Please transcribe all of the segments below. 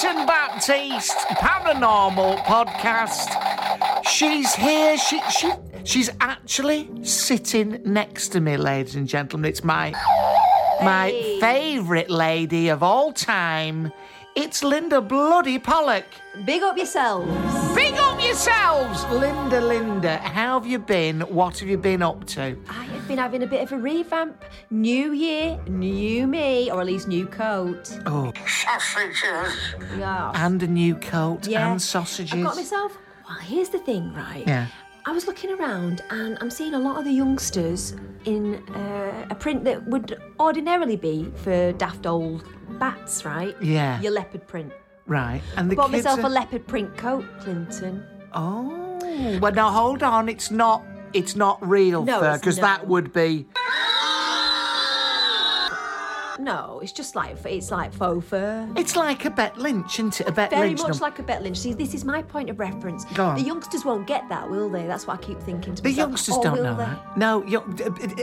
Clinton Baptiste Paranormal Podcast. She's here. She she she's actually sitting next to me, ladies and gentlemen. It's my my favourite lady of all time. It's Linda Bloody Pollock. Big up yourselves. Big up yourselves, Linda. Linda, how have you been? What have you been up to? I have been having a bit of a revamp. New year, new me, or at least new coat. Oh, Sausages. Yeah. and a new coat yeah. and sausages. I've got myself. Well, here's the thing, right? Yeah. I was looking around and I'm seeing a lot of the youngsters in uh, a print that would ordinarily be for daft old bats, right? Yeah. Your leopard print. Right, and the Bought kids myself are... a leopard print coat, Clinton. Oh, well, now hold on. It's not. It's not real No, fur because no. that would be. No, it's just like it's like faux fur. It's like a Bet Lynch, isn't it? A Bet Very Lynch. much num- like a Bet Lynch. See, this is my point of reference. Go on. The youngsters won't get that, will they? That's what I keep thinking to the myself. youngsters Or don't will know they? that. No, young,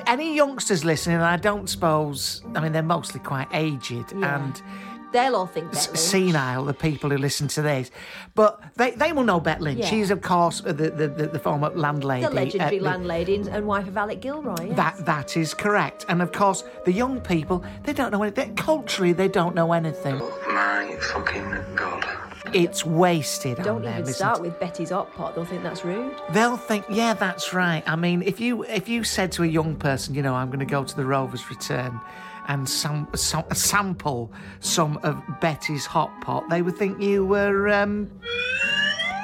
any youngsters listening, I don't suppose. I mean, they're mostly quite aged and They'll all think Bet s- senile. The people who listen to this, but they, they will know Bet Lynch. Yeah. She's of course the the, the, the former landlady. The legendary at the- landlady and- and wife of Alec Gilroy. Yes. That that is correct, and of course the young people they don't know anything. Culturally, they don't know anything. Oh my fucking god. It's wasted Don't on them. even isn't start it? with Betty's hot pot. They'll think that's rude. They'll think, yeah, that's right. I mean, if you if you said to a young person, you know, I'm going to go to the Rovers Return and sam- sample some of Betty's hot pot, they would think you were um,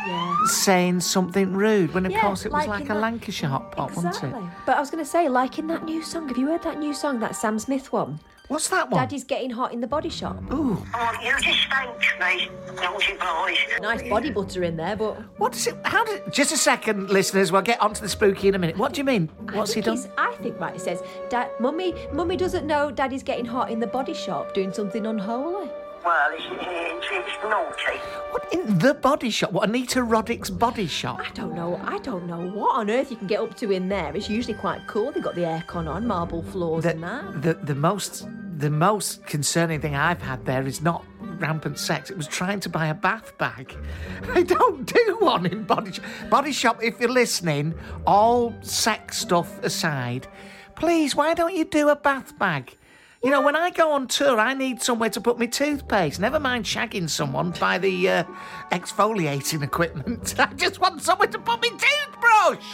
Yeah. saying something rude. When of Yeah, course it was like like a that- Lancashire hot pot, Exactly. wasn't it? But I was going to say, like in that new song, have you heard that new song, that Sam Smith one? What's that one? Daddy's getting hot in the body shop. Ooh, Oh, you just thank me, naughty boys. Nice body butter in there, but what is it? How did? Just a second, listeners. We'll get onto the spooky in a minute. What do you mean? What's he done? I think right. It says, "Dad, mummy, mummy doesn't know Daddy's getting hot in the body shop, doing something unholy." Well, it's, it's, it's naughty. What in the body shop? What Anita Roddick's body shop? I don't know. I don't know what on earth you can get up to in there. It's usually quite cool. They've got the aircon on, marble floors the, and that. the the most the most concerning thing I've had there is not rampant sex. It was trying to buy a bath bag. I don't do one in body shop. Body shop. If you're listening, all sex stuff aside, please, why don't you do a bath bag? You know, when I go on tour, I need somewhere to put my toothpaste. Never mind shagging someone by the uh, exfoliating equipment. I just want somewhere to put my toothbrush.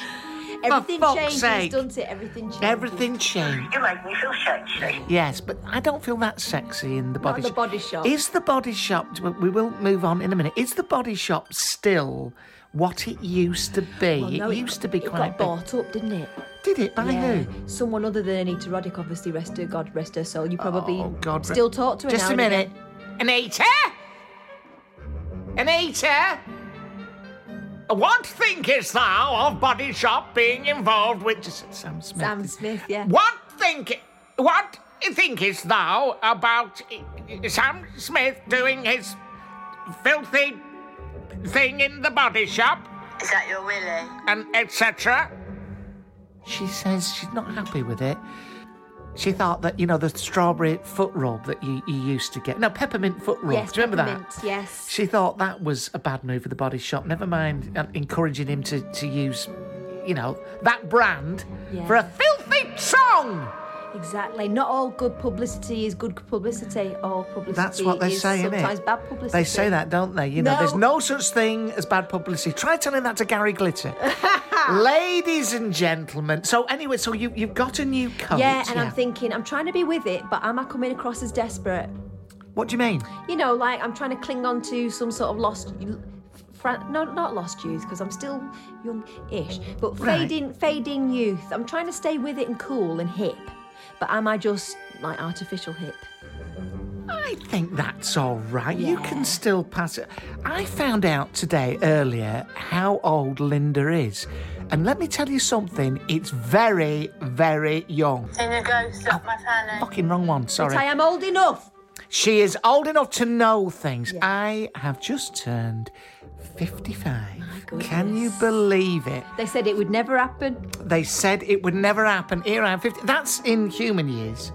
Everything fuck's changes, sake. doesn't it? Everything changes. Everything changed. You make me feel sexy. Yes, but I don't feel that sexy in the body the shop. body shop. Is the body shop, we will move on in a minute, is the body shop still what it used to be? Well, no, it used to be it quite got big. bought up, didn't it? Did it? By who? Someone other than Anita Roddick, obviously, rest her, God rest her soul. You probably Oh, God. still talk to her Just now a and minute. again. Anita? Anita? What thinkest thou of body shop being involved with Sam Smith? Sam Smith, yeah. What think what thinkest thou about Sam Smith doing his filthy thing in the body shop Is that your Willie? and etc. She says she's not happy with it. She thought that, you know, the strawberry foot rub that you, you used to get. No, peppermint foot rub. Yes, Do you remember peppermint, that? yes. She thought that was a bad move of the body shop. Never mind uh, encouraging him to, to use, you know, that brand Yeah. for a filthy song. Exactly. Not all good publicity is good publicity. All publicity That's what they is sometimes bad publicity. They say that, don't they? You know, there's No. no such thing as bad publicity. Try telling that to Gary Glitter. Ladies and gentlemen. So anyway, so you you've got a new coat. Yeah, and I'm thinking, I'm trying to be with it, but am I coming across as desperate? What do you mean? You know, like I'm trying to cling on to some sort of lost. No, not lost youth because I'm still young-ish, but Right. fading, fading youth. I'm trying to stay with it and cool and hip, but am I just like artificial hip? I think that's all right. You can still pass it. I found out today earlier how old Linda is. And let me tell you something, it's very, very young. Can you go suck oh, my fanny? Fucking wrong one, sorry. But I am old enough. She is old enough to know things. I have just turned 55. Can you believe it? They said it would never happen. They said it would never happen. Here I am 50. That's in human years.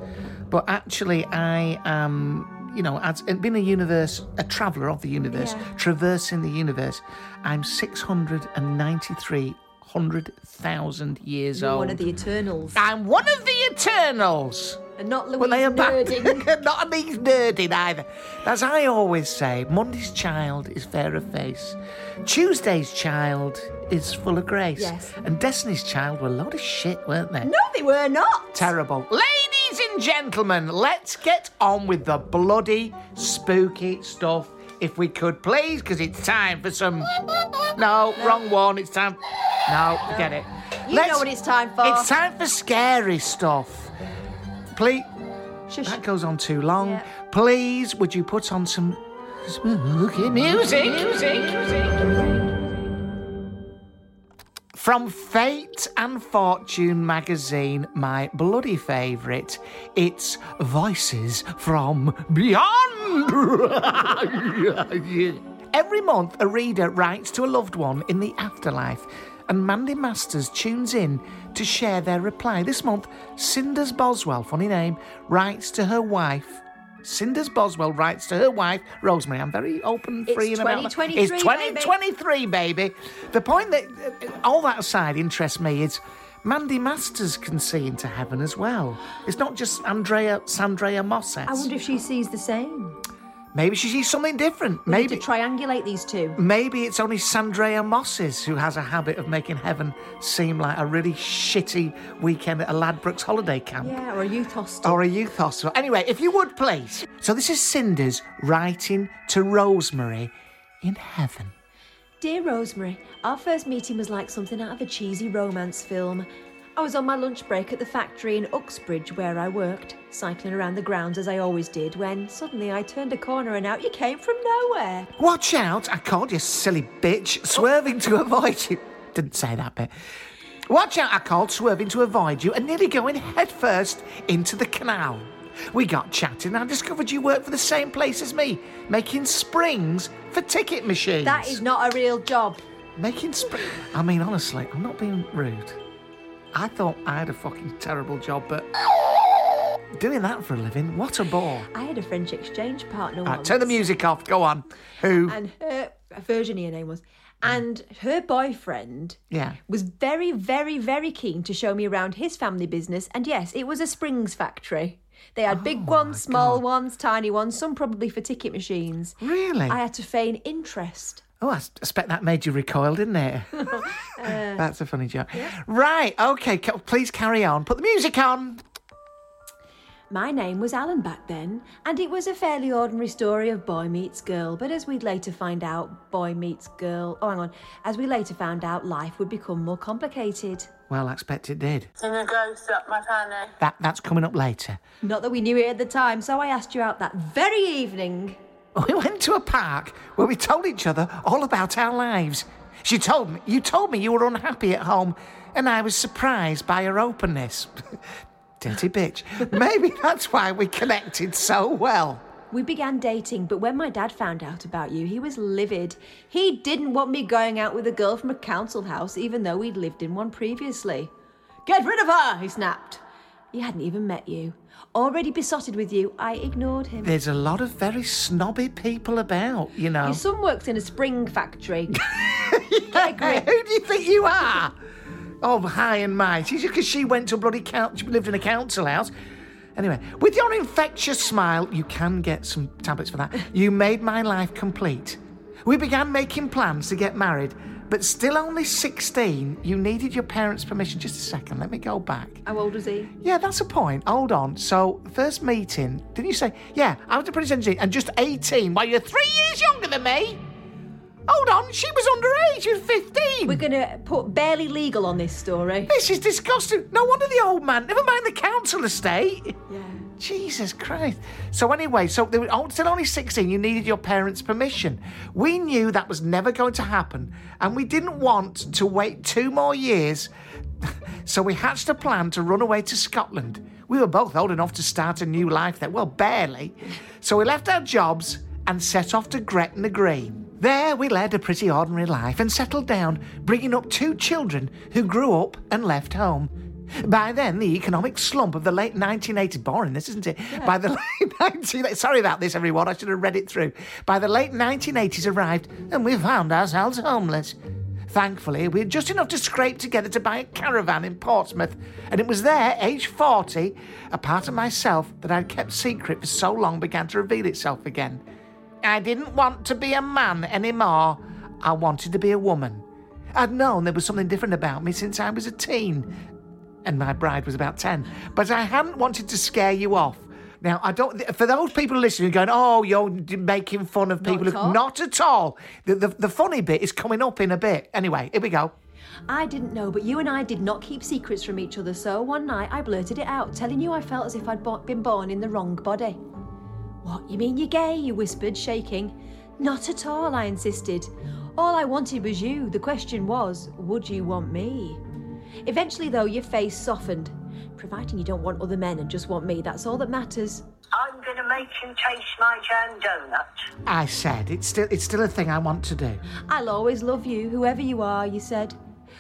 But actually, I am, you know, as uh, being a universe, a traveller of the universe, Yeah. traversing the universe, I'm 693 hundred thousand years You're old. one of the Eternals, I'm one of the Eternals. And not Louise Well, they are back. Nerding. Not these nerding either. As I always say, Monday's child is fair of face. Tuesday's child is full of grace. Yes. And Destiny's child were a load of shit, weren't they? no, they were not. Terrible. Ladies and gentlemen, let's get on with the bloody spooky stuff. If we could, please, because it's time for some. No, wrong one. It's time. No, forget it. You know what it's time for. It's time for scary stuff. Please. Shush. That goes on too long. Yeah. Please, would you put on some spooky music? Music. From Fate and Fortune magazine, my bloody favourite, it's Voices from Beyond. Every month, a reader writes to a loved one in the afterlife, and Mandy Masters tunes in to share their reply. This month, Cinders Boswell, funny name, writes to her wife. Cinders Boswell writes to her wife, Rosemary. I'm very open, free, It's and about that. 2023, It's baby. 2023, baby. The point that, uh, all that aside, interests me is Mandy Masters can see into heaven as well. It's not just Andrea, Sandrea Mosses. I wonder if she sees the same. Maybe she sees something different. We need Maybe. to triangulate these two. Maybe it's only Sandrea Mosses who has a habit of making heaven seem like a really shitty weekend at a Ladbrokes holiday camp. Yeah, or a youth hostel. Or a youth hostel. Anyway, if you would please. So this is Cinders writing to Rosemary in heaven. Dear Rosemary, our first meeting was like something out of a cheesy romance film. I was on my lunch break at the factory in Uxbridge where I worked, cycling around the grounds as I always did, when suddenly I turned a corner and out you came from nowhere. Watch out, I called you silly bitch, swerving to avoid you. Didn't say that bit. Watch out, I called, swerving to avoid you and nearly going headfirst into the canal. We got chatting and I discovered you work for the same place as me, making springs for ticket machines. That is not a real job. Making springs? I mean, honestly, I'm not being rude. I thought I had a fucking terrible job, but doing that for a living, what a bore. I had a French exchange partner Right, once. turn the music off. Go on. Who? And her, Virginie, her name was. And her boyfriend Yeah. was very, very, very keen to show me around his family business. And yes, it was a springs factory. They had big oh ones, small ones, tiny ones, some probably for ticket machines. Really? I had to feign interest. Oh, I expect that made you recoil, didn't it? That's a funny joke. Right, okay, ca- please carry on. Put the music on. My name was Alan back then, and it was a fairly ordinary story of boy meets girl. But as we'd later find out, boy meets girl. Oh, hang on. As we later found out, life would become more complicated. Well, I expect it did. Can you go suck my fanny? That That's coming up later. Not that we knew it at the time, so I asked you out that very evening. We went to a park where we told each other all about our lives. She told me, you told me you were unhappy at home, and I was surprised by her openness. Dirty bitch. Maybe that's why we connected so well. We began dating, but when my dad found out about you, he was livid. He didn't want me going out with a girl from a council house, even though we'd lived in one previously. Get rid of her, he snapped. He hadn't even met you. Already besotted with you, I ignored him. There's a lot of very snobby people about, you know. Your son works in a spring factory. Hey, who do you think you are? Oh, high and mighty. Just because she went to a bloody couch, lived in a council house. Anyway, with your infectious smile, you can get some tablets for that. You made my life complete. We began making plans to get married, but still only 16, you needed your parents' permission. Just a second, let me go back. How old was he? Yeah, that's a point. Hold on. So, first meeting, didn't you say? Yeah, I was a Prince Engineer and just 18. Well, you're three years younger than me. Hold on, she was underage. She was 15. We're gonna put barely legal on this story. This is disgusting. No wonder the old man, never mind the council estate. Yeah. Jesus Christ. So, anyway, so they were oh, still only 16, you needed your parents' permission. We knew that was never going to happen, and we didn't want to wait two more years. So, we hatched a plan to run away to Scotland. We were both old enough to start a new life there. Well, barely. So, we left our jobs and set off to Gretna Green. There, we led a pretty ordinary life and settled down, bringing up two children who grew up and left home. By then, the economic slump of the late 1980s, boring this, isn't it? By the late 1980s, Sorry about this, everyone, I should have read it through. By the late 1980s arrived, and we found ourselves homeless. Thankfully, we had just enough to scrape together to buy a caravan in Portsmouth, and it was there, age 40, a part of myself that I'd kept secret for so long began to reveal itself again. I didn't want to be a man anymore. I wanted to be a woman. I'd known there was something different about me since I was a teen, and my bride was about 10, but I hadn't wanted to scare you off. Now, I don't. For those people listening, going, "Oh, you're making fun of people," at all. not at all. The, the the funny bit is coming up in a bit. Anyway, here we go. I didn't know, but you and I did not keep secrets from each other, so one night I blurted it out, telling you I felt as if I'd bo- been born in the wrong body. What, you mean you're gay? You whispered, shaking. Not at all, I insisted. All I wanted was you. The question was, would you want me? Eventually, though, your face softened. Providing you don't want other men and just want me, that's all that matters. I'm going to make you taste my jam donut. I said it's still it's still a thing I want to do. I'll always love you, whoever you are, you said.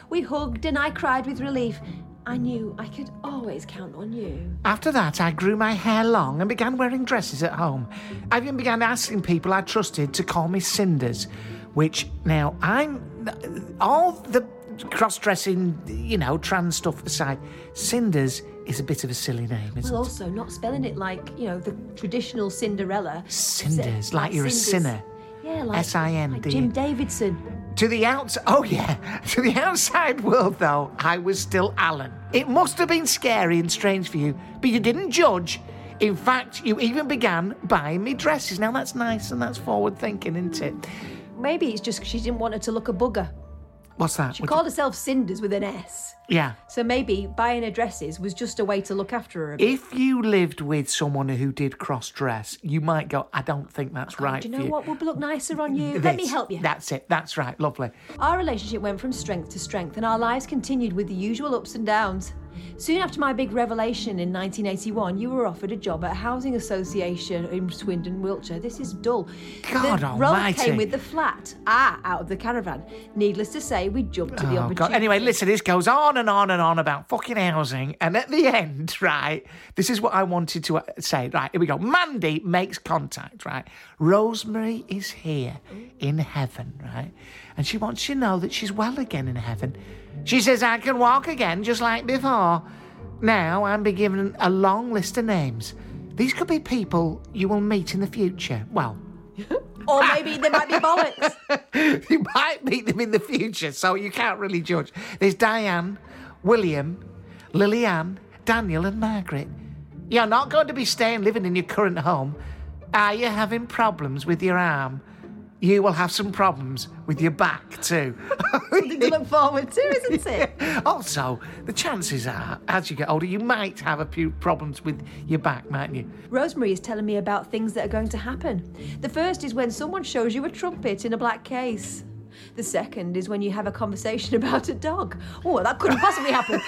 We hugged and I cried with relief. I knew I could always count on you. After that, I grew my hair long and began wearing dresses at home. I even began asking people I trusted to call me Cinders, which now I'm all the cross dressing, you know, trans stuff aside, Cinders is a bit of a silly name, isn't Well, it? also not spelling it like, you know, the traditional Cinderella. Cinders, Si- like you're a sinner. Yeah, like, S-I-N-D. like Jim Davidson. To the outs oh yeah, to the outside world though, I was still Alan. It must have been scary and strange for you, but you didn't judge. In fact, you even began buying me dresses. Now that's nice and that's forward thinking, isn't it? Maybe it's just 'cause she didn't want her to look a bugger. What's that? She What- called herself Cinders with an S. yeah. So maybe buying her dresses was just a way to look after her a bit. If you lived with someone who did cross dress, you might go, I don't think that's oh, right Do you know what would look nicer on you? Let me help you. That's it. That's right. Lovely. Our relationship went from strength to strength, and our lives continued with the usual ups and downs. Soon after my big revelation in 1981, you were offered a job at a housing association in Swindon, Wiltshire. This is dull. God the almighty. came with the flat, ah, out of the caravan. Needless to say, we jumped to the Oh, opportunity. God. Anyway, listen, this goes on and on and on about fucking housing. And at the end, right, this is what I wanted to uh, say. Right, here we go. Mandy makes contact, right? Rosemary is here in heaven, right? And she wants you to know that she's well again in heaven. She says, I can walk again just like before. Now I'm being given a long list of names. These could be people you will meet in the future. Well, Or maybe there might be bollocks. you might meet them in the future, so you can't really judge. There's Diane, William, Lillian, Daniel, and Margaret. You're not going to be staying living in your current home. Are you having problems with your arm? You will have some problems with your back too. Something to look forward to, isn't it? also, the chances are, as you get older, you might have a few problems with your back, mightn't you? Rosemary is telling me about things that are going to happen. The first is when someone shows you a trumpet in a black case. The second is when you have a conversation about a dog. Oh, that couldn't possibly happen.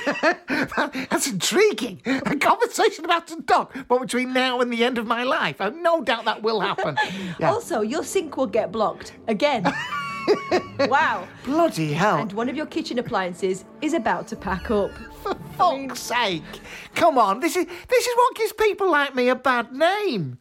That's intriguing. A conversation about a dog, but between now and the end of my life. I've no doubt that will happen. Yeah. Also, your sink will get blocked. Again. wow. Bloody hell. And one of your kitchen appliances is about to pack up. For fuck's sake. Come on, this is this is what gives people like me a bad name.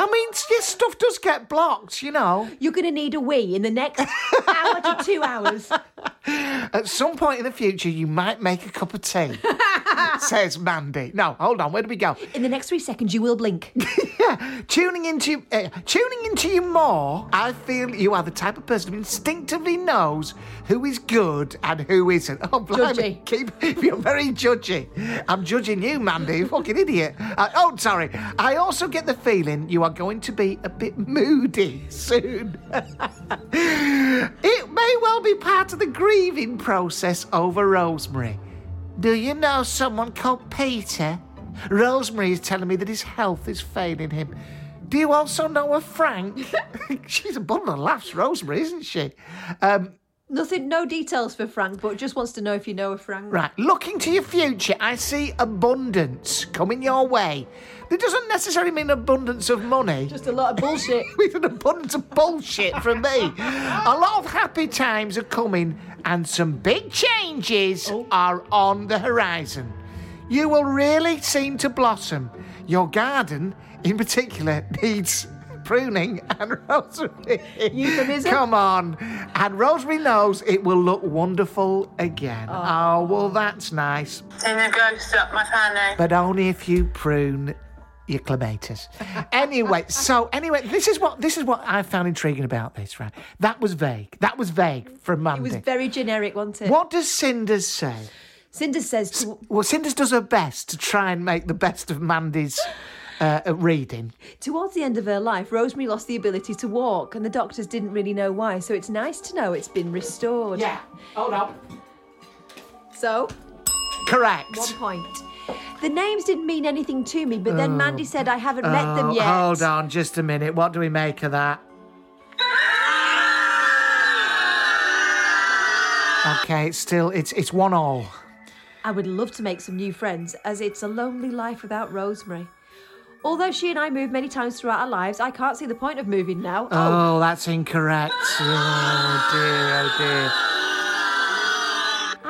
I mean, yes, stuff does get blocked, you know. You're going to need a wee in the next hour to two hours. At some point in the future, you might make a cup of tea, says Mandy. No, hold on, where do we go? In the next three seconds, you will blink. yeah, tuning into uh, tuning into you more. I feel you are the type of person who instinctively knows who is good and who isn't. Oh, blimey, Judgy. keep you're very judgy. I'm judging you, Mandy, you fucking idiot. Uh, oh, sorry. I also get the feeling you are going to be a bit moody soon. it may well be part of the grieving process over Rosemary. Do you know someone called Peter? Rosemary is telling me that his health is failing him. Do you also know a Frank? She's a bundle of laughs, Rosemary, isn't she? Um, Nothing, no details for Frank, but just wants to know if you know a Frank. right, looking to your future, I see abundance coming your way. That doesn't necessarily mean abundance of money. Just a lot of bullshit. with an abundance of bullshit from me. A lot of happy times are coming, and some big changes oh. are on the horizon. You will really seem to blossom. Your garden, in particular, needs pruning and rosemary. Euphemism? Come on. And Rosemary knows it will look wonderful again. Oh, oh well, that's nice. Seen a ghost up my fanny. But only if you prune your clematis. anyway, so anyway, this is what this is what I found intriguing about this, right? That was vague. That was vague from It was very generic, wasn't it? what does Cinders say? Cinder says to, Well, Cinders does her best to try and make the best of Mandy's uh, uh, reading. towards the end of her life, Rosemary lost the ability to walk, and the doctors didn't really know why. So it's nice to know it's been restored. Yeah, hold on. So Correct. one point. The names didn't mean anything to me, but then Mandy said I haven't met them Oh, yet. Hold on just a minute. What do we make of that? Okay, it's still it's it's one all. I would love to make some new friends, as it's a lonely life without Rosemary. Although she and I moved many times throughout our lives, I can't see the point of moving now. Oh. oh, that's incorrect. Oh dear, oh dear.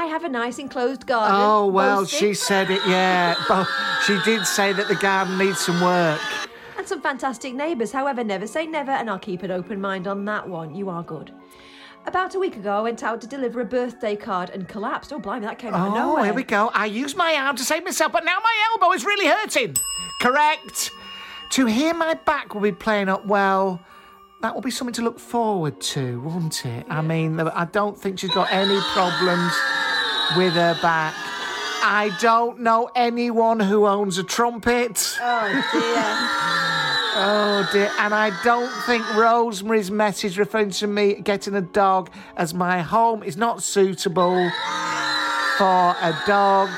I have a nice enclosed garden. Oh well, boasting, she said it. Yeah, but she did say that the garden needs some work. And some fantastic neighbours. However, never say never, and I'll keep an open mind on that one. You are good. About a week ago, I went out to deliver a birthday card and collapsed. Oh, blimey, that came out of Oh, nowhere. here we go. I used my arm to save myself, but now my elbow is really hurting. Correct. To hear my back will be playing up well. That will be something to look forward to, won't it? I mean, I don't think she's got any problems with her back. I don't know anyone who owns a trumpet. Oh, dear. Oh dear, and I don't think Rosemary's message referring to me getting a dog as my home is not suitable for a dog.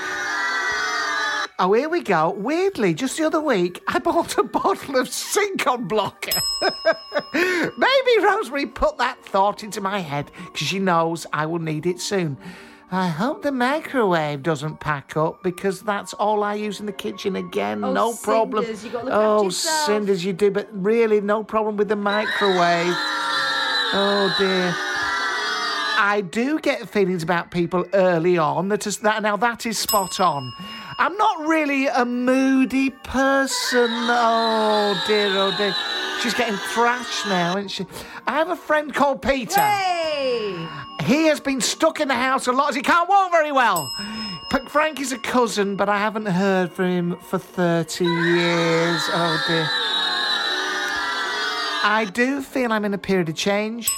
Oh, here we go. Weirdly, just the other week, I bought a bottle of Sink Unblocker. Maybe Rosemary put that thought into my head because she knows I will need it soon. I hope the microwave doesn't pack up because that's all I use in the kitchen again. Oh, no problem. Cinders, you gotta look oh, after oh, cinders, you do, but really, no problem with the microwave. Oh dear. I do get feelings about people early on that is that now that is spot on. I'm not really a moody person. Oh dear, oh dear. She's getting thrashed now, isn't she? I have a friend called Peter. hey! He has been stuck in the house a lot as he can't walk very well. Frank is a cousin, but I haven't heard from him for 30 years. Oh dear. I do feel I'm in a period of change.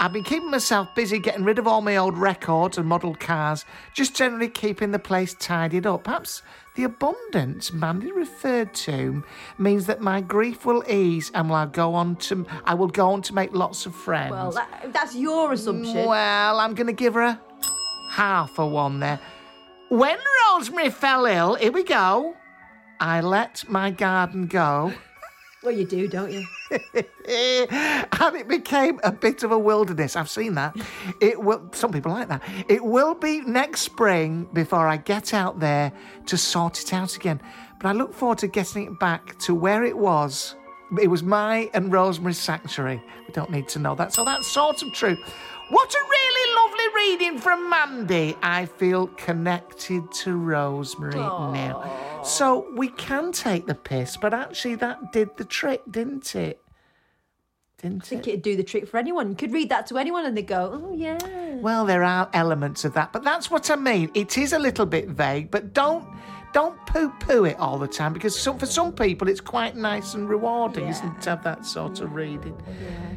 I've been keeping myself busy getting rid of all my old records and model cars, just generally keeping the place tidied up. Perhaps the abundance Mandy referred to means that my grief will ease and will I go on to I will go on to make lots of friends. Well, that, that's your assumption. Well, I'm going to give her a half a one there. When Rosemary fell ill, here we go. I let my garden go. Well, you do, don't you? and it became a bit of a wilderness. I've seen that. It will. Some people like that. It will be next spring before I get out there to sort it out again. But I look forward to getting it back to where it was it was my and Rosemary's sanctuary. We don't need to know that. So that's sort of true. What a really lovely reading from Mandy. I feel connected to Rosemary now. So we can take the piss, but actually that did the trick, didn't it? Didn't I think it? it'd do the trick for anyone. You could read that to anyone and they go, oh, yeah. Well, there are elements of that, but that's what I mean. It is a little bit vague, but don't don't poo-poo it all the time because some, for some people it's quite nice and rewarding, isn't it, to have that sort of reading?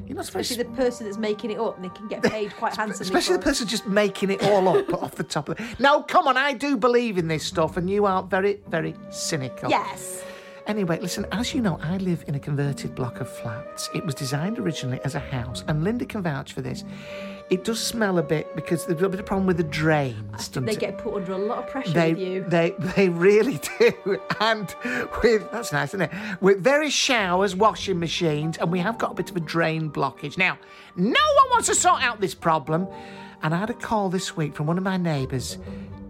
You're not supposed Especially the person that's making it up and they can get paid quite handsomely. Especially the person just making it all up off the top of it. No, come on, I do believe in this stuff, and you are very, very cynical. Yes. Anyway, listen, as you know, I live in a converted block of flats. It was designed originally as a house, and Linda can vouch for this. It does smell a bit because there's a bit of a problem with the drains. They it? get put under a lot of pressure They, with you. they they really do, and with that's nice, isn't it? With various showers, washing machines, and we have got a bit of a drain blockage. Now, no one wants to sort out this problem, and I had a call this week from one of my neighbours,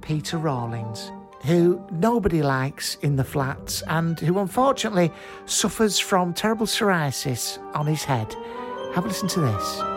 Peter Rawlings, who nobody likes in the flats, and who unfortunately suffers from terrible psoriasis on his head. Have a listen to this.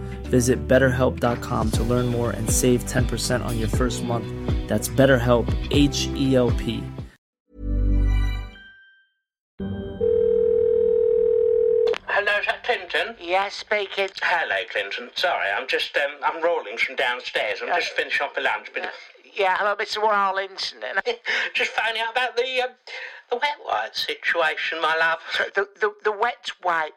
Visit betterhelp.com to learn more and save 10% on your first month. That's BetterHelp, H E L P. Hello, is that Clinton? Yes, speaking. Hello, Clinton. Sorry, I'm just, um, I'm Rawlings from downstairs. I'm just finishing off for lunch, but Yeah, hello, Mr. Rawlings. just finding out about the, um, the wet wipe situation, my love. The, the, the wet wipe.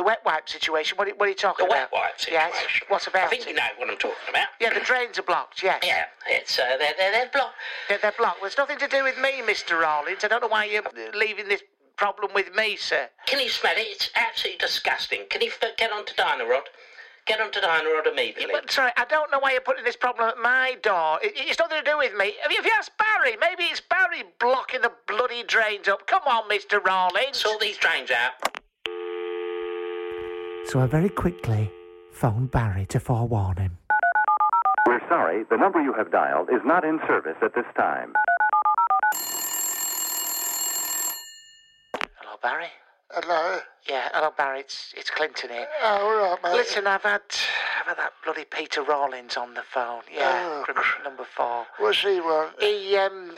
The wet wipe situation. What are, what are you talking about? The wet about? wipe situation. Yes. What about I think it? you know what I'm talking about. Yeah, the drains are blocked. Yes. Yeah, it's uh, they're they're, they're blocked. They're, they're blocked. Well, it's nothing to do with me, Mr. Rawlings. I don't know why you're leaving this problem with me, sir. Can you smell it? It's absolutely disgusting. Can you f- get onto Dyno-Rod? Get onto Dyno-Rod immediately. But sorry, I don't know why you're putting this problem at my door. It, it's nothing to do with me. Have you, asked Barry? Maybe it's Barry blocking the bloody drains up. Come on, Mr. Rawlings. Sort these drains out. So I very quickly phoned Barry to forewarn him. We're sorry, the number you have dialed is not in service at this time. Hello, Barry. Hello? Yeah, hello, Barry. It's, it's Clinton here. Oh, all right, mate. Listen, I've had, I've had that bloody Peter Rawlings on the phone. Yeah, Oh, criminal number four. What's he want? He, um,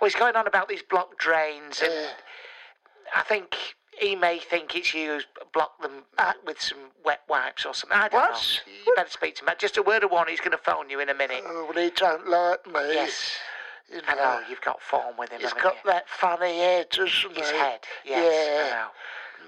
well, he's going on about these block drains, and I think he may think it's you who's blocked them uh. with some wet wipes or something. I don't What? know. You better speak to him. Uh, just a word of warning, he's going to phone you in a minute. Oh, well, he don't like me. Yes. You I know, you've got form with him, He's got you? that funny head, doesn't His he? head, yes, I Yeah.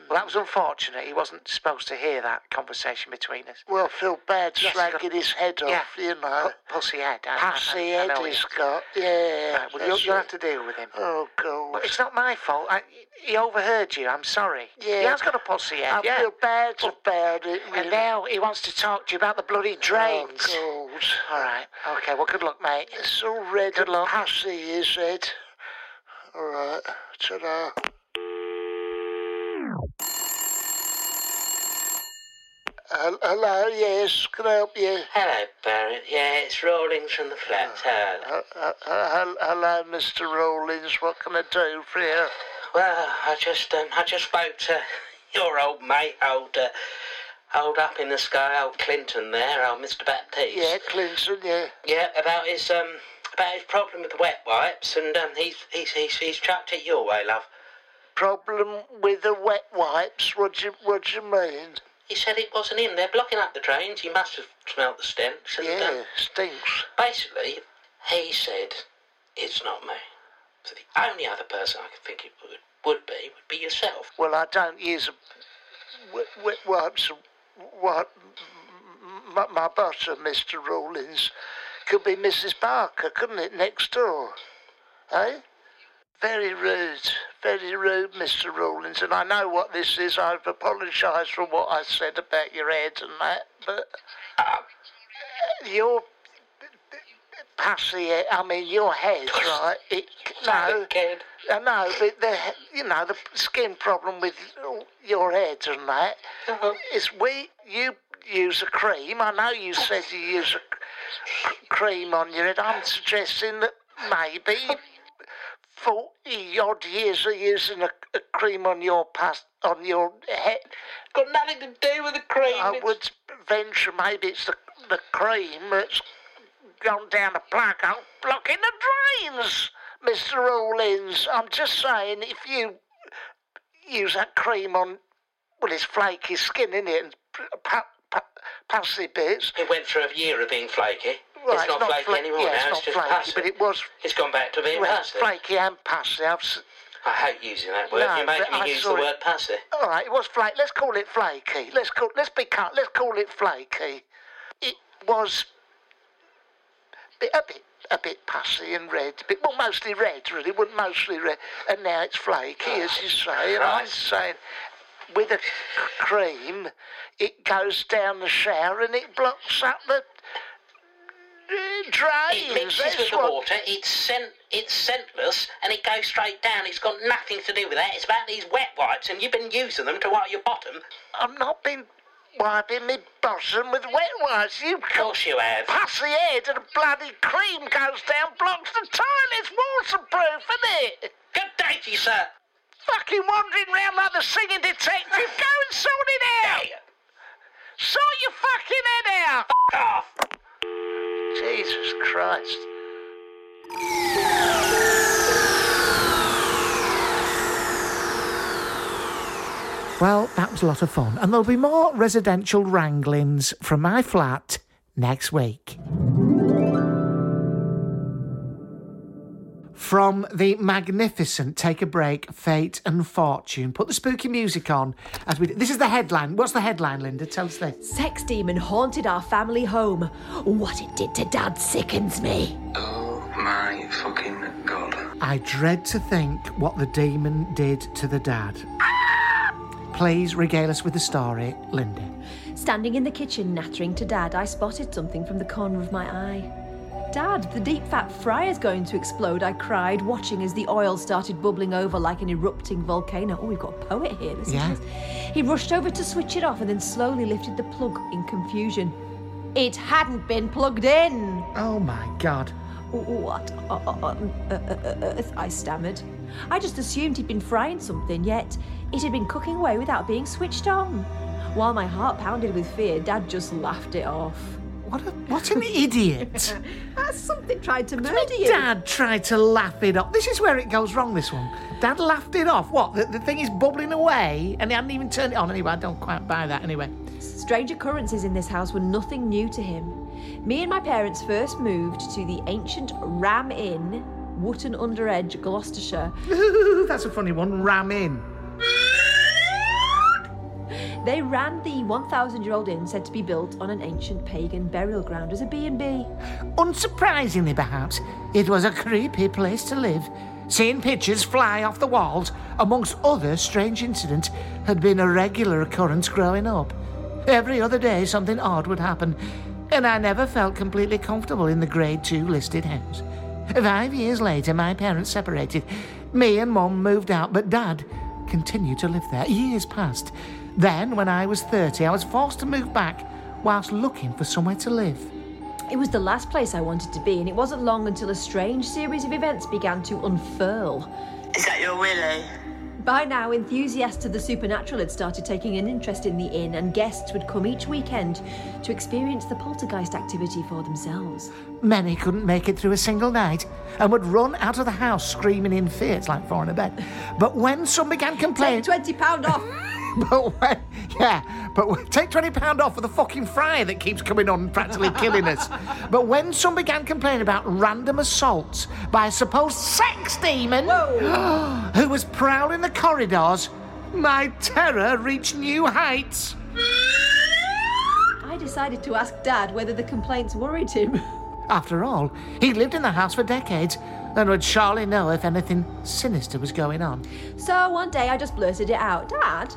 Well, that was unfortunate. He wasn't supposed to hear that conversation between us. Well, feel bad Yes, slagging his head off, Yeah. you know. Pu- Pussy head. I- Pussy I- I head he he's got, yeah. Right, well, you'll, have to deal with him. Oh, God. But it's not my fault. I, he overheard you. I'm sorry. Yeah. He has got a pussy head, I yeah. feel bad about it. And now he wants to talk to you about the bloody oh, drains. Oh, God. All right. Okay, well, good luck, mate. It's all red Good luck. pussy, is it? All right. Ta-da. Hello, yes, can I help you? Hello, Barrett. Yeah, it's Rawlings from the flats. Hello. Uh, uh, hello, Mr. Rawlings. What can I do for you? Well, I just um, I just spoke to your old mate, old uh, old up in the sky, old Clinton there, old Mr. Baptiste. Yeah, Clinton, yeah. Yeah, about his um about his problem with the wet wipes, and um he's he's he's, he's chucked it your way, love. Problem with the wet wipes? What do you, what do you mean? He said it wasn't him. They're blocking up the drains. He must have smelt the stench. And, Yeah, um, stinks. basically, he said it's not me. So the only other person I could think it would would be would be yourself. Well, I don't use wet wipes. What? My, my butter, Mr. Rawlings, could be Mrs. Barker, couldn't it, next door? Eh? Very rude, very rude, Mr. Rawlings, and I know what this is. I've apologised for what I said about your head and that, but uh, your head, I mean, your head, right? It, no, Kid. I know, but the you know the skin problem with your head and that is we you use a cream. I know you said you use a c- cream on your head. I'm suggesting that maybe forty odd years of using a, a cream on your past on your head. Got nothing to do with the cream. I it's- would venture maybe it's the the cream that's gone down the plug out blocking the drains, Mr. Rawlings. I'm just saying, if you use that cream on, well, it's flaky skin, isn't it? And pussy bits. It went through a year of being flaky. Well, it's, not, flaky fla- anymore yeah, now. It's It's, not just flaky, pussy. but it was It's gone back to being well, pussy. flaky and pussy. I've I hate using that word. No, You're making but I me use the it- word pussy. All right, it was flaky. Let's call it flaky. Let's call. Let's be cut. Let's call it flaky. It was bit, a bit, a bit pussy and red. Bit, well, mostly red, really. Well, mostly red. And now it's flaky, as you say. And I'm saying, with a cream, it goes down the shower and it blocks up the drains. It mixes with the water. It's scent. It's scentless, and it goes straight down. It's got nothing to do with that. It's about these wet wipes, and you've been using them to wipe your bottom. I've not been wiping my bottom with wet wipes. You Of course you have. the head and the bloody cream goes down, blocks the toilet's waterproof, isn't it? Good day to you, sir. Fucking wandering round like the singing detective. Go and sort it out. Sort your fucking head out. Off. Jesus Christ. Well, that was a lot of fun. And there'll be more residential wranglings from my flat next week. From the magnificent Take a Break, Fate and Fortune. Put the spooky music on as we. This is the headline. What's the headline, Linda? Tell us this. Sex demon haunted our family home. What it did to Dad sickens me. Oh my fucking god. I dread to think what the demon did to the dad. Please regale us with the story, Linda. Standing in the kitchen nattering to Dad, I spotted something from the corner of my eye. Dad, the deep fat fryer's going to explode, I cried, watching as the oil started bubbling over like an erupting volcano. Oh, we've got a poet here, listen Yeah. this. He rushed over to switch it off and then slowly lifted the plug in confusion. It hadn't been plugged in. Oh my god. What on earth? I stammered. I just assumed he'd been frying something, yet it had been cooking away without being switched on. While my heart pounded with fear, Dad just laughed it off. What, a, what an idiot! Something tried to murder you. Dad tried to laugh it off. This is where it goes wrong, this one. Dad laughed it off. What? The, the thing is bubbling away and he hadn't even turned it on. Anyway, I don't quite buy that anyway. Strange occurrences in this house were nothing new to him. Me and my parents first moved to the ancient Ram Inn, Wotton Under Edge, Gloucestershire. That's a funny one. Ram in. They ran the 1,000-year-old inn said to be built on an ancient pagan burial ground as a B&B. Unsurprisingly, perhaps, it was a creepy place to live. Seeing pictures fly off the walls, amongst other strange incidents, had been a regular occurrence growing up. Every other day, something odd would happen, and I never felt completely comfortable in the Grade 2 listed house. Five years later, my parents separated. Me and Mum moved out, but Dad continued to live there. Years passed. Then, when I was 30, I was forced to move back whilst looking for somewhere to live. It was the last place I wanted to be, and it wasn't long until a strange series of events began to unfurl. Is that your Willie? By now, enthusiasts of the supernatural had started taking an interest in the inn, and guests would come each weekend to experience the poltergeist activity for themselves. Many couldn't make it through a single night and would run out of the house screaming in fear. It's like falling a bed. But when some began complaining. £20 off! but when, yeah, but when- take twenty pound off for the fucking fryer that keeps coming on, and practically killing us. But when some began complaining about random assaults by a supposed sex demon who was prowling the corridors, my terror reached new heights. I decided to ask Dad whether the complaints worried him. After all, he lived in the house for decades and would surely know if anything sinister was going on. So one day I just blurted it out. Dad,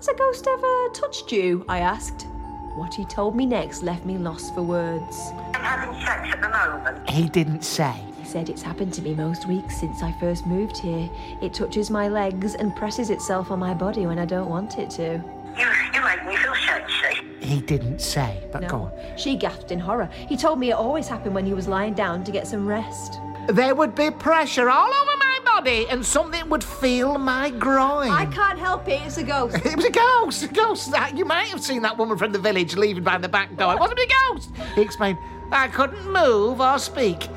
has a ghost ever touched you? I asked. What he told me next left me lost for words. I'm having sex at the moment. He didn't say. He said it's happened to me most weeks since I first moved here. It touches my legs and presses itself on my body when I don't want it to. You, you make me feel sexy. He didn't say, but go on. She gasped in horror. He told me it always happened when he was lying down to get some rest. There would be pressure all over my body and something would feel my groin. I can't help it, it's a ghost. It was a ghost, a ghost. That- You might have seen that woman from the village leaving by the back door. It wasn't a ghost. He explained, I couldn't move or speak.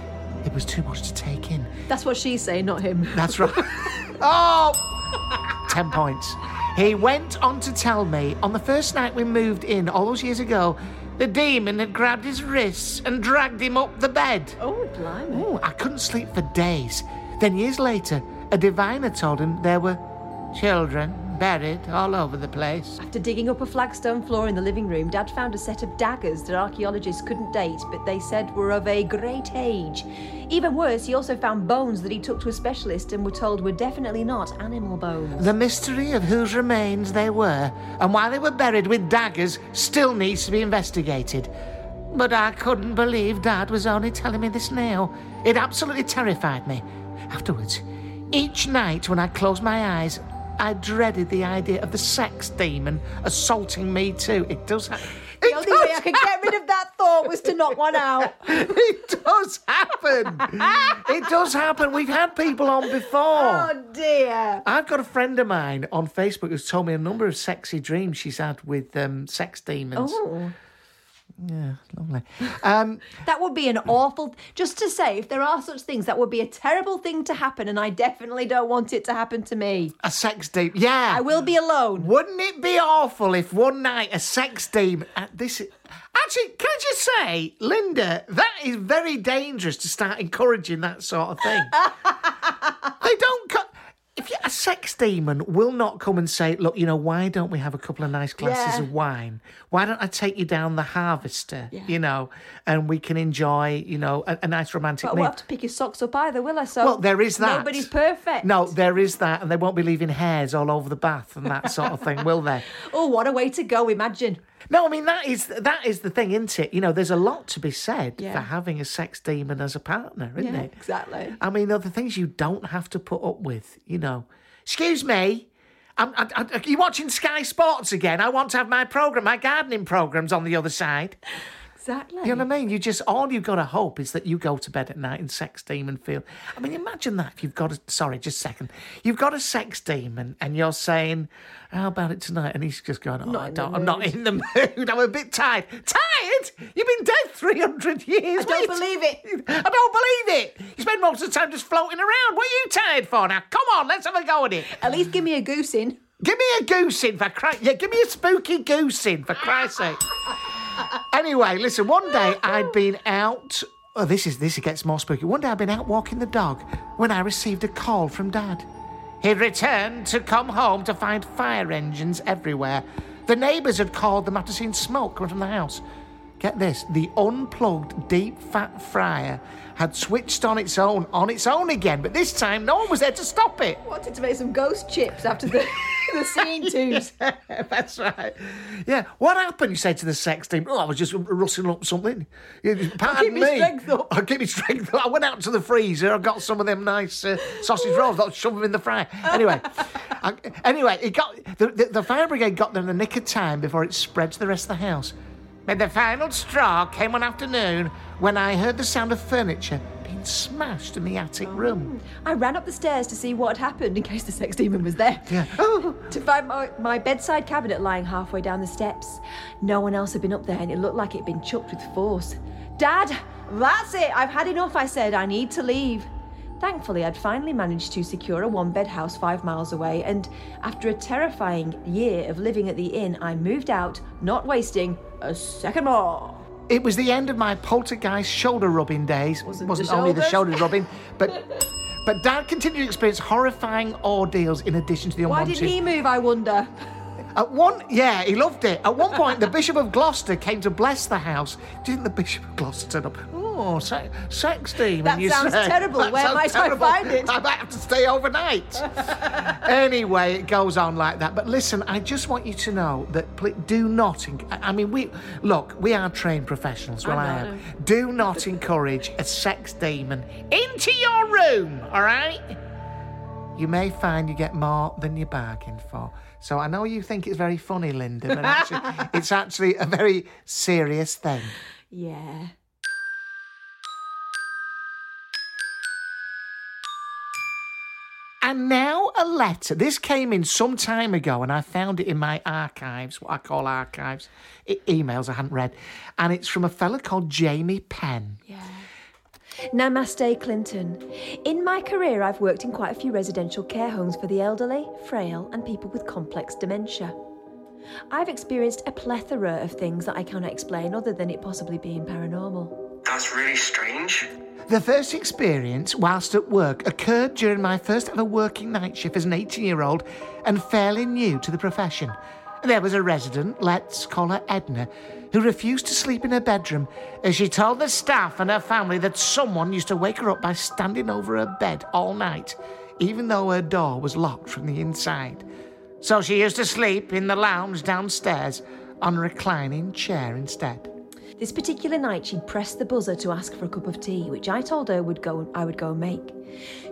It was too much to take in. That's what she's saying, not him. That's right. oh! Ten points. He went on to tell me on the first night we moved in, all those years ago, the demon had grabbed his wrists and dragged him up the bed. Oh, blimey. Ooh, I couldn't sleep for days. Then years later, a diviner told him there were children buried all over the place. After digging up a flagstone floor in the living room, Dad found a set of daggers that archaeologists couldn't date, but they said were of a great age. Even worse, he also found bones that he took to a specialist and were told were definitely not animal bones. The mystery of whose remains they were and why they were buried with daggers still needs to be investigated. But I couldn't believe Dad was only telling me this now. It absolutely terrified me. Afterwards, each night when I closed my eyes, I dreaded the idea of the sex demon assaulting me too. It does happen. The only way I could get rid of that thought was to knock one out. It does happen. it does happen. We've had people on before. Oh dear. I've got a friend of mine on Facebook who's told me a number of sexy dreams she's had with um, sex demons. Oh. Yeah, lovely. Um, That would be an awful. Just to say, if there are such things, that would be a terrible thing to happen, and I definitely don't want it to happen to me. a sex demon. Yeah. I will be alone. Wouldn't it be awful if one night a sex demon. Uh, this is, Actually, can I just say, Linda, that is very dangerous to start encouraging that sort of thing. they don't. Co- if you, a sex demon will not come and say, "Look, you know, why don't we have a couple of nice glasses Yeah. of wine? Why don't I take you down the Harvester? You know, and we can enjoy, you know, a, a nice romantic But I meal." won't have to pick his socks up either, will I? So Well, there is that. Nobody's perfect. No, there is that, and they won't be leaving hairs all over the bath and that sort of thing, will they? Oh, what a way to go! Imagine. No, I mean that is that is the thing, isn't it? You know, there's a lot to be said Yeah. for having a sex demon as a partner, isn't yeah, it? exactly. I mean, the things you don't have to put up with. You know, excuse me. I'm, I, I, are you watching Sky Sports again? I want to have my program, my gardening programs on the other side. Exactly. You know what I mean? You just all you've got to hope is that you go to bed at night and sex demon feel. I mean, imagine that if you've got a sorry, just a second. You've got a sex demon and you're saying, "How about it tonight?" And he's just going, "Oh, Not I don't, I'm not in the mood. I'm a bit tired. Tired? You've been dead three hundred years. I don't believe it. I don't believe it. You spend most of the time just floating around. What are you tired for now? Come on, let's have a go at it. At least give me a goose in. Give me a goose in for Christ. Yeah, give me a spooky goose in for Christ's sake. Anyway, listen. One day I'd been out. Oh, this is this gets more spooky. One day I'd been out walking the dog when I received a call from Dad. He'd returned to come home to find fire engines everywhere. The neighbours had called them after seeing smoke coming from the house. Get this: the unplugged deep fat fryer had switched on its own, on its own again. But this time, no one was there to stop it. Wanted to make some ghost chips after the, the scene twos. That's right. Yeah. What happened? You say to the sex team. Oh, I was just rustling up something. Yeah, Pardon me. I keep my strength up. I went out to the freezer. I got some of them nice uh, sausage rolls. I'll shove them in the fryer. Anyway, I, anyway, it got the, the, the fire brigade got there in the nick of time before it spread to the rest of the house. But the final straw came one afternoon when I heard the sound of furniture being smashed in the attic room. Oh, I ran up the stairs to see what had happened in case the sex demon was there. Yeah. Oh. to find my, my bedside cabinet lying halfway down the steps. No one else had been up there and it looked like it'd been chucked with force. Dad, that's it. I've had enough, I said. I need to leave. Thankfully, I'd finally managed to secure a one bed house five miles away, and after a terrifying year of living at the inn, I moved out, not wasting a second more. It was the end of my poltergeist shoulder rubbing days. Wasn't Wasn't the only the shoulders? shoulder rubbing, but but Dad continued to experience horrifying ordeals in addition to the Why unwanted. didn't he move, I wonder? At one, yeah, he loved it. At one point, the Bishop of Gloucester came to bless the house. Do you think the Bishop of Gloucester turned up? Oh, se- sex demon, That you sounds say? terrible. That Where sounds might I terrible. find it? I might have to stay overnight. anyway, it goes on like that. But listen, I just want you to know that pl- do not. I I mean, we look. We are trained professionals. Well, I I, am. Do not encourage a sex demon into your room. All right you may find you get more than you bargained for. So I know you think it's very funny, Linda, but actually, it's actually a very serious thing. Yeah. And now a letter. This came in some time ago, and I found it in my archives, what I call archives, e- emails I hadn't read. And it's from a fella called Jamie Penn. Namaste, Clinton. In my career, I've worked in quite a few residential care homes for the elderly, frail, and people with complex dementia. I've experienced a plethora of things that I cannot explain other than it possibly being paranormal. That's really strange. The first experience whilst at work occurred during my first ever working night shift as an 18 year old and fairly new to the profession. There was a resident, let's call her Edna, who refused to sleep in her bedroom as she told the staff and her family that someone used to wake her up by standing over her bed all night, even though her door was locked from the inside. So she used to sleep in the lounge downstairs on a reclining chair instead. This particular night, she'd pressed the buzzer to ask for a cup of tea, which I told her would go I would go and make.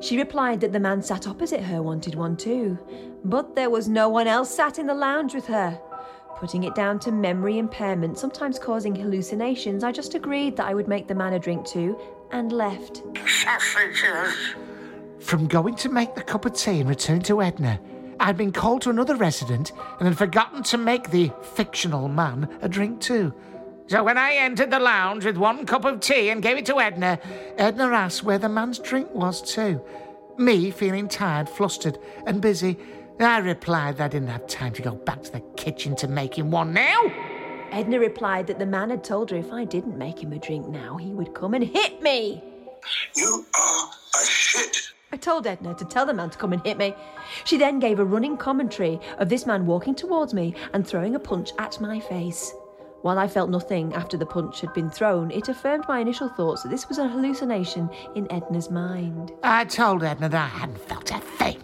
She replied that the man sat opposite her wanted one too, but there was no one else sat in the lounge with her. Putting it down to memory impairment, sometimes causing hallucinations, I just agreed that I would make the man a drink too and left. Sausages. From going to make the cup of tea and returning to Edna, I'd been called to another resident and had forgotten to make the fictional man a drink too. So when I entered the lounge with one cup of tea and gave it to Edna, Edna asked where the man's drink was too. Me, feeling tired, flustered, and busy, I replied that I didn't have time to go back to the kitchen to make him one now. Edna replied that the man had told her if I didn't make him a drink now, he would come and hit me. You are a shit. I told Edna to tell the man to come and hit me. She then gave a running commentary of this man walking towards me and throwing a punch at my face. While I felt nothing after the punch had been thrown, it affirmed my initial thoughts that this was a hallucination in Edna's mind. I told Edna that I hadn't felt a thing,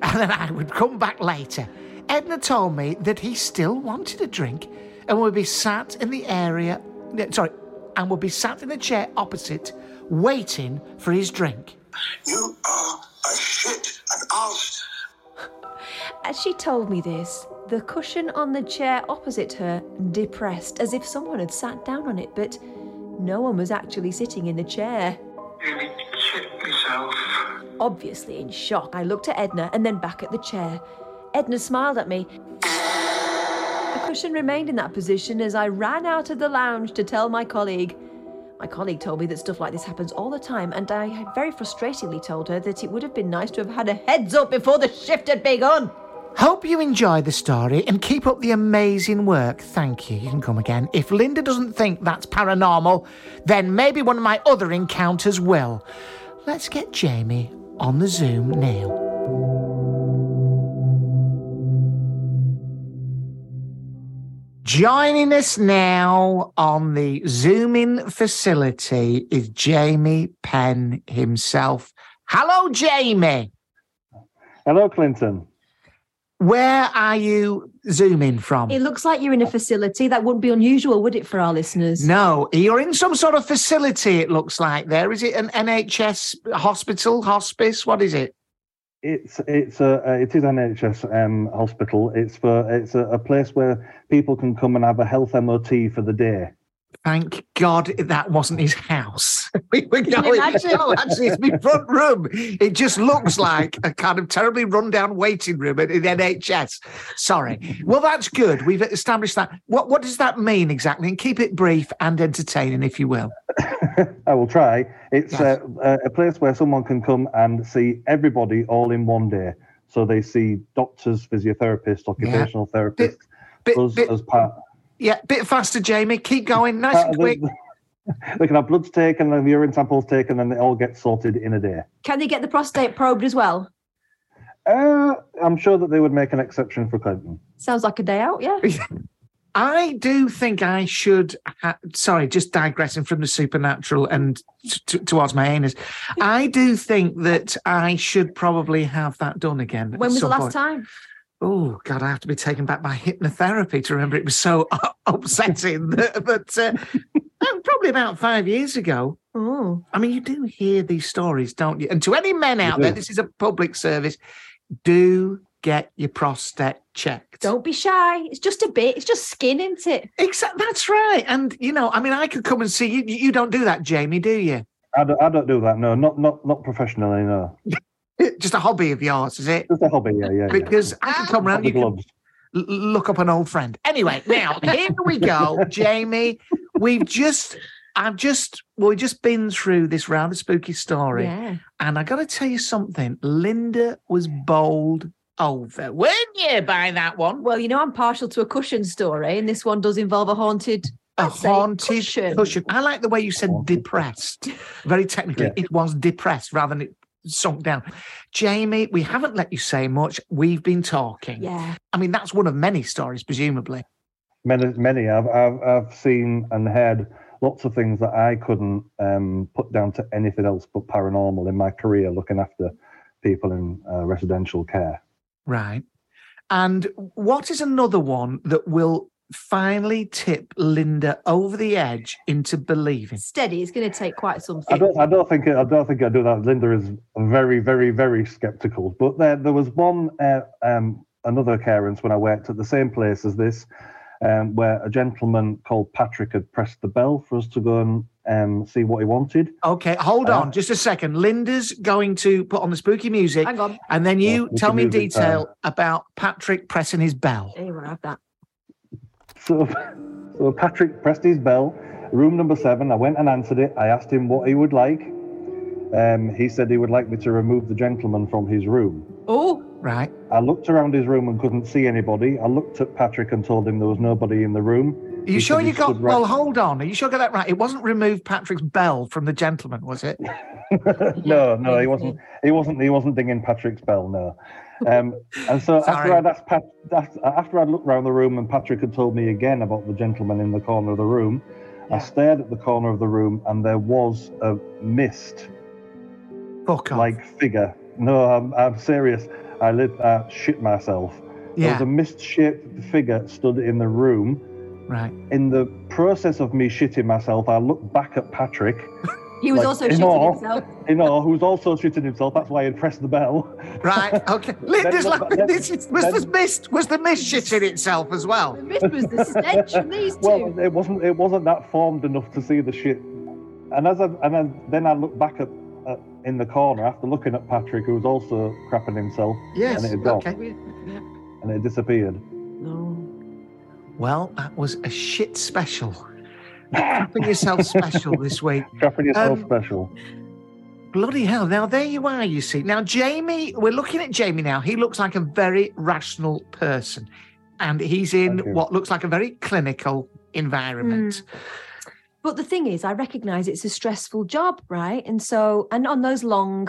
and that I would come back later. Edna told me that he still wanted a drink and would be sat in the area, sorry, and would be sat in the chair opposite, waiting for his drink. You are a shit, an ass. As she told me this, The cushion on the chair opposite her depressed, as if someone had sat down on it, but no one was actually sitting in the chair. Nearly shit myself. Obviously in shock, I looked at Edna and then back at the chair. Edna smiled at me. The cushion remained in that position as I ran out of the lounge to tell my colleague. My colleague told me that stuff like this happens all the time, and I very frustratingly told her that it would have been nice to have had a heads up before the shift had begun. Hope you enjoy the story and keep up the amazing work. Thank you. You can come again. If Linda doesn't think that's paranormal, then maybe one of my other encounters will. Let's get Jamie on the Zoom now. Joining us now on the Zooming facility is Jamie Penn himself. Hello, Jamie. Hello, Clinton. Where are you zooming from? It looks like you're in a facility. That wouldn't be unusual, would it, for our listeners? No, you're in some sort of facility, it looks like there. Is it an NHS hospital, hospice? What is it? It's it's a uh, it is an NHS um, hospital. It's for it's a, a place where people can come and have a health MOT for the day. Thank God that wasn't his house. we were going, imagine? no, actually, it's my front room. It just looks like a kind of terribly run-down waiting room at in NHS. Sorry. Well, that's good. We've established that. What what does that mean exactly? And keep it brief and entertaining, if you will. I will try. It's uh, a, a place where someone can come and see everybody all in one day. So they see doctors, physiotherapists, occupational therapists, us bit- as part. Yeah, bit faster, Jamie. Keep going, nice part and quick. they can have bloods taken and urine samples taken, and they all get sorted in a day. Can they get the prostate probed as well? Uh, I'm sure that they would make an exception for Clinton. Sounds like a day out, yeah. I do think I should. Ha- sorry, just digressing from the supernatural and t- towards my anus. I do think that I should probably have that done again. When was the last point. time? Oh God, I have to be taken back by hypnotherapy to remember it was so upsetting. but uh, probably about five years ago. Oh, I mean, you do hear these stories, don't you? And to any men You out there, this is a public service. Do get your prostate checked. don't be shy. It's just a bit. It's just skin, isn't it? Exactly. That's right. And you know, I mean, I could come and see you. You don't do that, Jamie, do you? I don't, I don't do that. No, not not not professionally. No, Just a hobby of yours, is it? just a hobby. Yeah, yeah. yeah. Because I can ah. come around. You can look up an old friend. Anyway, now here we go, Jamie. We've just, I've just, well, we've just been through this rather spooky story, Yeah. and I got to tell you something. Linda was bowled over, weren't you? By that one, Well, you know, I'm partial to a cushion story, and this one does involve a haunted. a I'd haunted cushion. cushion. I like the way you said depressed. Very technically, Yeah. it was depressed rather than it sunk down. Jamie, we haven't let you say much. We've been talking. Yeah. I mean, that's one of many stories, presumably. Many, many. I've, I've, I've seen and heard lots of things that I couldn't um, put down to anything else but paranormal in my career, looking after people in uh, residential care. Right. And what is another one that will finally tip Linda over the edge into believing? Steady. It's going to take quite I something. don't, I don't think, I don't think I do that. Linda is very, very, very skeptical. But there, there was one, uh, um, another occurrence when I worked at the same place as this, um, where a gentleman called Patrick had pressed the bell for us to go and um, see what he wanted. Okay, hold Uh, on just a second. Linda's going to put on the spooky music, Hang on. and then you Yeah, tell me in spooky detail about Patrick pressing his bell. Here, we'll have that. So, so Patrick pressed his bell, room number seven. I went and answered it. I asked him what he would like. Um, he said he would like me to remove the gentleman from his room. Oh, Right. I looked around his room and couldn't see anybody. I looked at Patrick and told him there was nobody in the room. Are you He sure you got? right- Well, hold on. Are you sure you got that right? It wasn't remove Patrick's bell from the gentleman, was it? no, no, he wasn't. He wasn't. He wasn't dinging Patrick's bell. No. Um, and so after I'd asked Pat, after- I'd looked around the room and Patrick had told me again about the gentleman in the corner of the room, I stared at the corner of the room and there was a mist off. like figure. No, I'm, I'm serious. I lit, uh, shit myself. There was a mist-shaped figure stood in the room. Right. In the process of me shitting myself, I looked back at Patrick, He was Like, also in shitting awe- himself. In awe, who's also shitting himself. That's why he pressed the bell. Right, okay. Linda's Then- like, then- this was then- the mist, was the mist shitting itself as well? This was the stench from these two. Well, it wasn't. It wasn't that formed enough to see the shit. And as I and then, then I looked back at, at in the corner after looking at Patrick, who was also crapping himself. Yes, And it had gone. okay. And it disappeared. No. Well, that was a shit special. Crapping yourself special this week. Crapping yourself Um, special. Bloody hell. Now, there you are, you see. Now, Jamie, we're looking at Jamie now. He looks like a very rational person. And he's in what looks like a very clinical environment. But the thing is, I recognise it's a stressful job, right? And so, and on those long,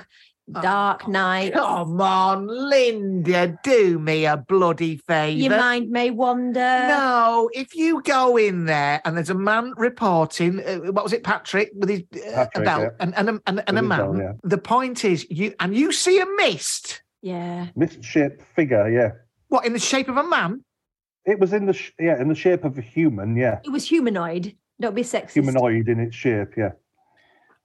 dark nights, Come on, Linda, do me a bloody favour. your mind may wander. No, if you go in there and there's a man reporting, uh, what was it, Patrick, with his uh, a Patrick, belt yeah. and, and, a, and, and a man. belt, yeah. The point is, you and you see a mist. Yeah. Mist-shaped figure. Yeah. What in the shape of a man? It was in the sh- yeah in the shape of a human. Yeah. It was humanoid. Don't be sexist. Humanoid in its shape. Yeah.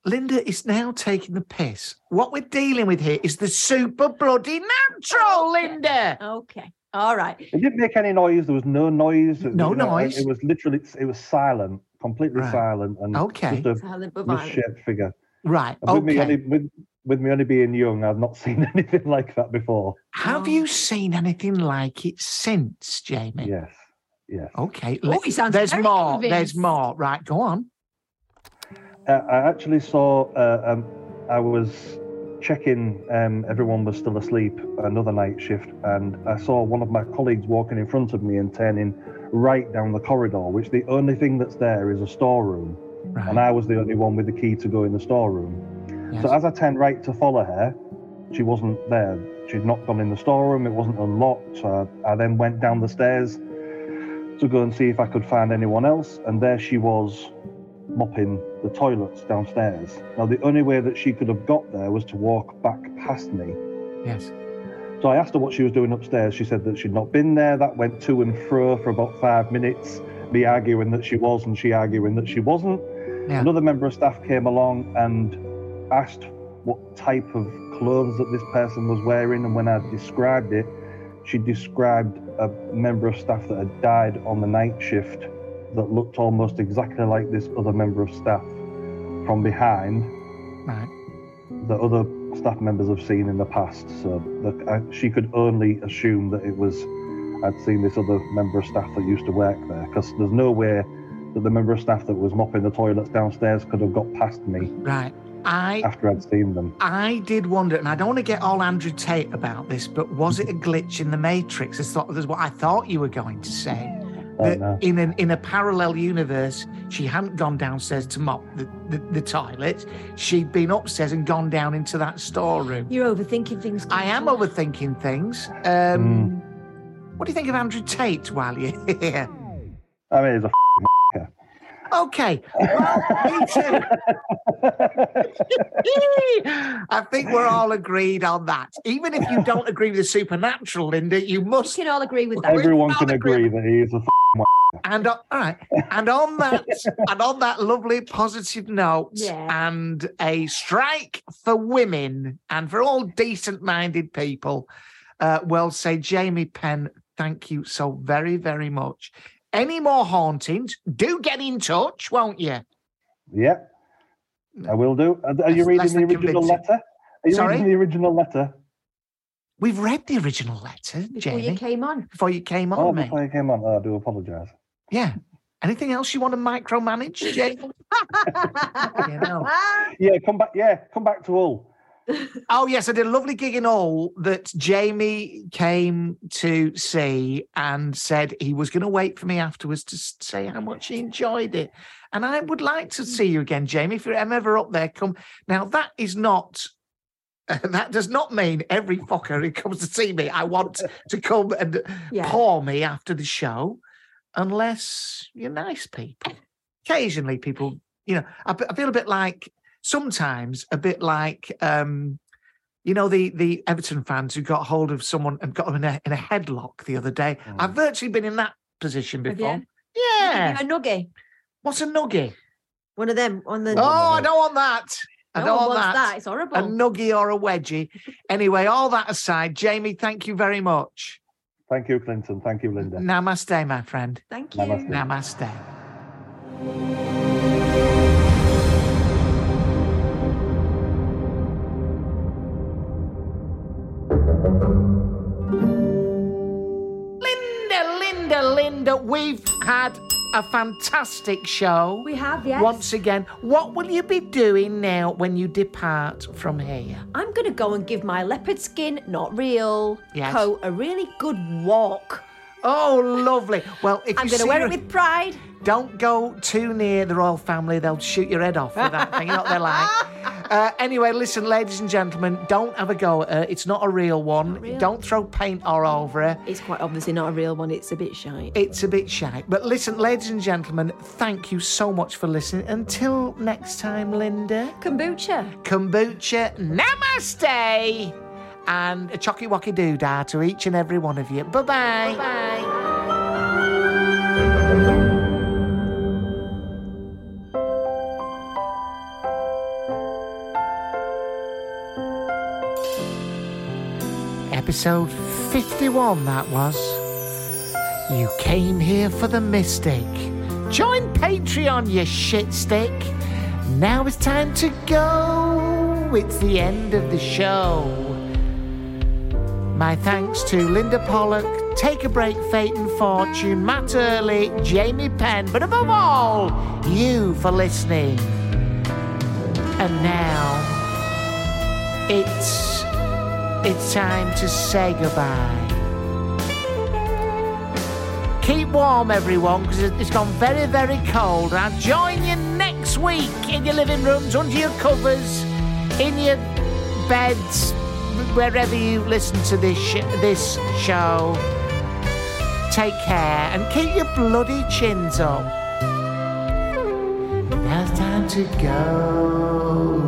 Linda is now taking the piss. What we're dealing with here is the super bloody natural, Linda. Okay. All right. It didn't make any noise. There was no noise. No you know, noise. It was literally it was silent, completely Right. silent, and Okay. just a Silent but violent. figure. Right. And with me Okay. only with, with me only being young, I've not seen anything like that before. Have you oh. seen anything like it since, Jamie? Yes. Yes. Okay. Oh, let- he sounds there's very more. There's more. Right. Go on. I actually saw. Uh, um, I was checking. Um, everyone was still asleep. Another night shift, and I saw one of my colleagues walking in front of me and turning right down the corridor. Which the only thing that's there is a storeroom, Right. and I was the only one with the key to go in the storeroom. Yes. So as I turned right to follow her, she wasn't there. She'd not gone in the storeroom. It wasn't unlocked. So I, I then went down the stairs to go and see if I could find anyone else. And there she was, mopping the toilets downstairs. Now the only way that she could have got there was to walk back past me. Yes. So I asked her what she was doing upstairs. She said that she'd not been there. That went to and fro for about five minutes. Me arguing that she was and she arguing that she wasn't. Yeah. Another member of staff came along and asked what type of clothes that this person was wearing. And when I described it, she described a member of staff that had died on the night shift that looked almost exactly like this other member of staff from behind Right. that other staff members have seen in the past. So that I, she could only assume that it was I'd seen this other member of staff that used to work there because there's no way that the member of staff that was mopping the toilets downstairs could have got past me Right. I after I'd seen them. I did wonder, and I don't want to get all Andrew Tate about this, but was it a glitch in the Matrix? That's thought- that's what I thought you were going to say. Oh, That no. in an in a parallel universe, she hadn't gone downstairs to mop the, the, the toilet. She'd been upstairs and gone down into that storeroom. You're overthinking things. I am overthinking things. Um, What do you think of Andrew Tate while you're here? I mean, it's a Okay. Well, me too. I think we're all agreed on that. Even if you don't agree with the supernatural, Linda, you must. We can all agree with that. everyone can agree that he is a And on, all right, and on that, and on that lovely positive note, Yeah. and a strike for women and for all decent-minded people, uh, will say, Jamie Penn, thank you so very, very much. Any more hauntings? Do get in touch, won't you? Yeah, I will do. Are, are you Less- less reading the original convincing. letter? Are you Sorry? reading the original letter? We've read the original letter, Jamie. Before you came on. before you came oh, on, Oh, mate. before you came on. Oh, I do apologise. Yeah. Anything else you want to micromanage, Jamie? you know. Yeah, come back. Yeah, come back to all. Oh yes, I did a lovely gig in all that Jamie came to see and said he was going to wait for me afterwards to say how much he enjoyed it. And I would like to see you again, Jamie. If you're ever up there, come. Now that is not. that does not mean every fucker who comes to see me I want to come and Yeah. pour me after the show, unless you're nice people. Occasionally, people, you know, I feel a bit like sometimes a bit like um you know the the Everton fans who got hold of someone and got them in a in a headlock the other day. I've virtually been in that position Have before. you? Yeah. You're a nugget. What's a nugget? One of them on the. Oh, I don't want that. I don't one want that. that. It's horrible. A nuggy or a wedgie. Anyway, all that aside, Jamie, thank you very much. Thank you, Clinton. Thank you, Linda. Namaste, my friend. Thank you. Namaste. Namaste. Linda, Linda, Linda, we've had a fantastic show. We have, yes. Once again, what will you be doing now when you depart from here? I'm going to go and give my leopard skin, not real, Yes. coat a really good walk. Oh, lovely. Well, if I'm going to wear it with pride. Don't go too near the royal family. They'll shoot your head off with that thing. You know what they're like. Uh, anyway, listen, ladies and gentlemen, don't have a go at her. It's not a real one. real. Don't throw paint all over her. It's quite obviously not a real one. It's a bit shy. It's a bit shy. But listen, ladies and gentlemen, thank you so much for listening. Until next time, Linda. Kombucha. Kombucha, namaste. And a chocky wocky doodah to each and every one of you. Bye bye. Bye. Episode 51, that was. You came here for the mystic. Join Patreon, you shit stick. Now it's time to go. It's the end of the show. My thanks to Linda Pollock, Take a Break, Fate and Fortune, Matt Early, Jamie Penn, but above all, you for listening. And now, it's it's time to say goodbye. Keep warm, everyone, because it's gone very, very cold. I'll join you next week in your living rooms, under your covers, in your beds, wherever you listen to this sh- this show. Take care and keep your bloody chins up. Now it's time to go.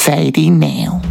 Sadie now.